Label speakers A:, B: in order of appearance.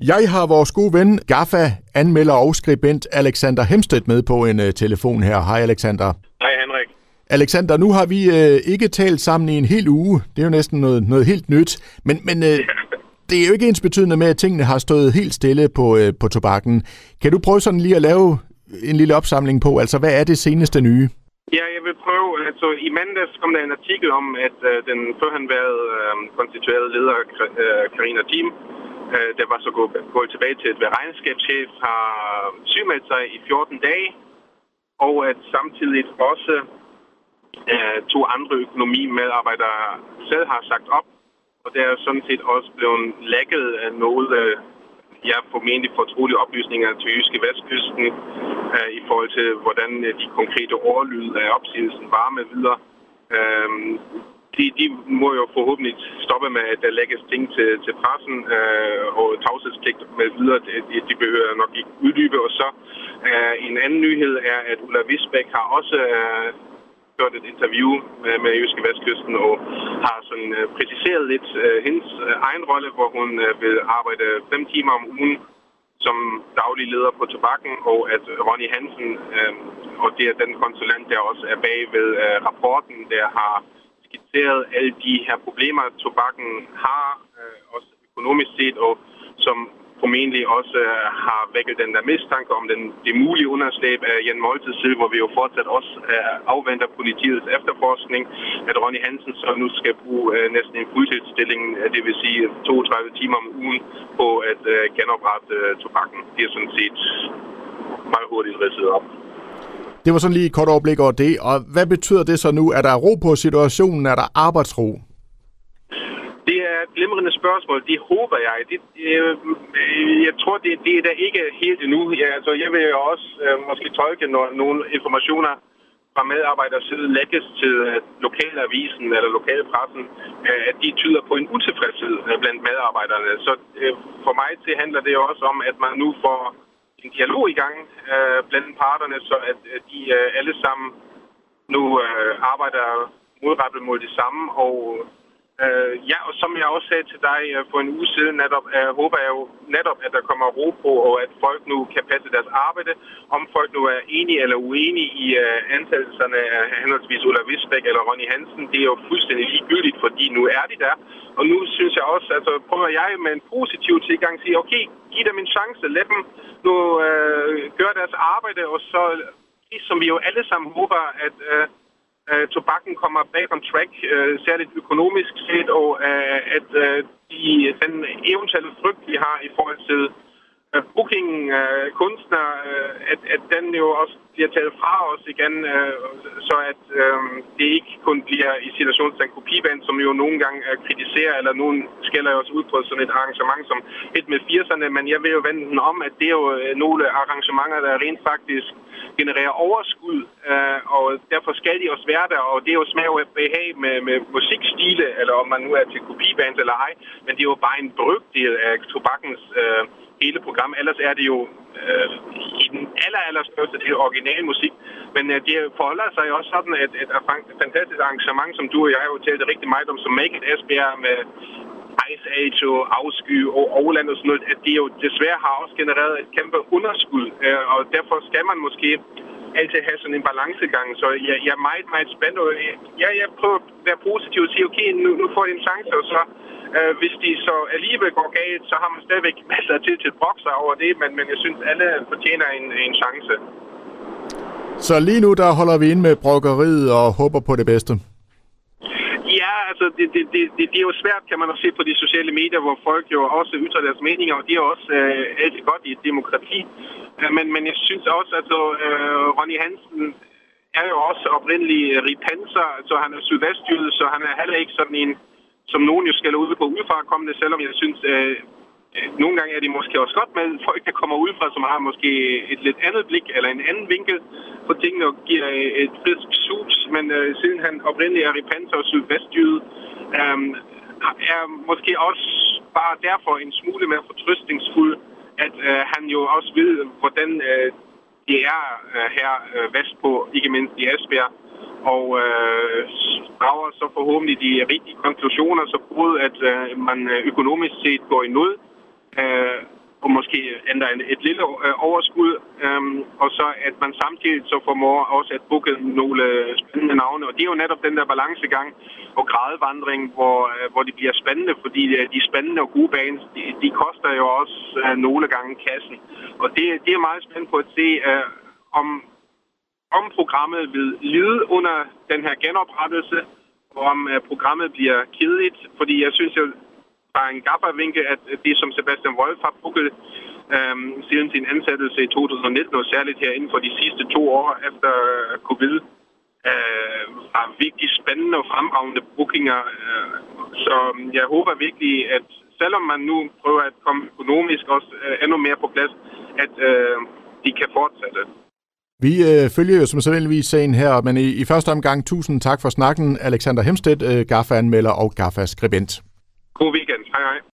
A: Jeg har vores gode ven, Gaffa, anmelder og skribent Alexander Hemstedt med på en uh, telefon her. Hej Alexander.
B: Hej Henrik.
A: Alexander, nu har vi uh, ikke talt sammen i en hel uge. Det er jo næsten noget, noget helt nyt. Men, men uh, det er jo ikke ens betydende med, at tingene har stået helt stille på, uh, på tobakken. Kan du prøve sådan lige at lave en lille opsamling på, altså hvad er det seneste nye?
B: Ja, jeg vil prøve. Altså, i mandags kom der en artikel om, at uh, den førhenværede uh, konstituerede leder, uh, Karina Thiem, uh, der var så gået, gået tilbage til at være regnskabschef, har øh, sygemeldt sig i 14 dage, og at samtidig også øh, to andre økonomimedarbejdere selv har sagt op, og der er sådan set også blevet lækket af noget øh, ja, formentlig fortrolige oplysninger til Jyske Vestkysten øh, i forhold til, hvordan øh, de konkrete overlyd af opsigelsen var med videre. Øh, de, de må jo forhåbentlig stoppe med, at der lægges ting til, til pressen øh, og tavshedspligt med videre. De, de behøver nok ikke uddybe. Og så øh, en anden nyhed er, at Ulla Visbæk har også øh, gjort et interview med, med Jyske Vestkysten og har sådan øh, præciseret lidt øh, hendes øh, egen rolle, hvor hun øh, vil arbejde fem timer om ugen som daglig leder på tobakken, og at Ronny Hansen, øh, og det er den konsulent, der også er bag ved øh, rapporten, der har skitseret alle de her problemer, tobakken har, øh, også økonomisk set, og som formentlig også øh, har vækket den der mistanke om den, det mulige underslæb af Jan Moltes side, hvor vi jo fortsat også øh, afventer politiets efterforskning, at Ronny Hansen så nu skal bruge øh, næsten en fuldtidsstilling, øh, det vil sige 32 timer om ugen, på at øh, genoprette øh, tobakken. Det er sådan set meget hurtigt ridset op.
A: Det var sådan lige et kort overblik over det, og hvad betyder det så nu? Er der ro på situationen? Er der arbejdsro?
B: Det er et glimrende spørgsmål. Det håber jeg. Det, øh, øh jeg tror, det, det er da ikke helt endnu. Ja, altså, jeg vil jo også øh, måske tolke, når nogle informationer fra medarbejders side lægges til øh, lokalavisen eller lokalpressen, øh, at de tyder på en utilfredshed øh, blandt medarbejderne. Så øh, for mig til handler det jo også om, at man nu får en dialog i gang øh, blandt parterne, så at at de øh, alle sammen nu øh, arbejder modrettet mod det samme, og Øh, ja, og som jeg også sagde til dig øh, for en uge siden, netop, øh, håber jeg jo netop, at der kommer ro på, og at folk nu kan passe deres arbejde. Om folk nu er enige eller uenige i øh, ansættelserne af henholdsvis Ulla Visbæk eller Ronny Hansen, det er jo fuldstændig ligegyldigt, fordi nu er de der. Og nu synes jeg også, altså prøver jeg med en positiv tilgang at sige, okay, giv dem en chance, lad dem nu øh, gøre deres arbejde, og så, som vi jo alle sammen håber, at... Øh, øh, tobakken kommer back on track, øh, særligt økonomisk set, og øh, at øh, de, den eventuelle frygt, vi har i forhold til Øh, booking øh, kunstner, øh, at, at den jo også bliver taget fra os igen, øh, så at øh, det ikke kun bliver i situationstegn kopiband, som jo nogle gange øh, kritiserer, eller nogen skælder jo også ud på sådan et arrangement som et med 80'erne, men jeg vil jo vende den om, at det er jo øh, nogle arrangementer, der rent faktisk genererer overskud, øh, og derfor skal de også være der, og det er jo smag og behag med, med musikstile, eller om man nu er til kopiband eller ej, men det er jo bare en brygdel af tobakkens øh, hele program. Ellers er det jo øh, i den aller, aller største del original musik, men øh, det forholder sig også sådan, at et, et fantastisk arrangement, som du og jeg har jo talt rigtig meget om, som Make It Esbjerg med Ice Age og Afsky og Overland og sådan noget, at det jo desværre har også genereret et kæmpe underskud, øh, og derfor skal man måske altid have sådan en balancegang. Så jeg, jeg er meget, meget spændt, og jeg, jeg prøver at være positiv og sige, okay, nu, nu får de en chance, og så øh, hvis de så alligevel går galt, så har man stadigvæk masser til til at brokse over det, men, men jeg synes, alle fortjener en, en chance.
A: Så lige nu, der holder vi ind med brokkeriet og håber på det bedste
B: altså, det, det, det, det, det er jo svært, kan man også se på de sociale medier, hvor folk jo også ytrer deres meninger, og det er også øh, altid godt i et demokrati. Øh, men, men jeg synes også, at altså, øh, Ronny Hansen er jo også oprindelig ripenser, så han er sydvestjyde, så han er heller ikke sådan en, som nogen jo skal ud på udefra kommende, selvom jeg synes, øh, øh, nogle gange er de måske også godt med folk, der kommer udefra, som har måske et lidt andet blik eller en anden vinkel på tingene og giver øh, et frisk sus. Men øh, siden han oprindeligt er Panther og sydvestjyde, øh, er måske også bare derfor en smule mere fortrystningsfuld, at øh, han jo også ved, hvordan øh, det er øh, her øh, vestpå, ikke mindst i Esbjerg, og øh, drager så forhåbentlig de rigtige konklusioner, så både at øh, man øh, økonomisk set går i nød, øh, måske ændrer et lille øh, overskud, øh, og så at man samtidig så formår også at booke nogle øh, spændende navne. Og det er jo netop den der balancegang og gradvandring, hvor, øh, hvor det bliver spændende, fordi de spændende og gode baner, de, de koster jo også øh, nogle gange kassen. Og det, det er meget spændende på at se, øh, om, om programmet vil lide under den her genoprettelse, og om øh, programmet bliver kedeligt, fordi jeg synes jo, fra en gaffervinkel, at det som Sebastian Wolf har brugt øhm, siden sin ansættelse i 2019, og særligt her inden for de sidste to år efter øh, covid, øh, var virkelig spændende og fremragende bookinger. Øh, så øhm, jeg håber virkelig, at selvom man nu prøver at komme økonomisk også øh, endnu mere på plads, at øh, de kan fortsætte.
A: Vi øh, følger jo som sædvanligvis sagen her, men i, i første omgang tusind tak for snakken, Alexander Hemstedt, øh, GAFA-anmelder og GAFA-skribent.
B: God weekend. Hej hej.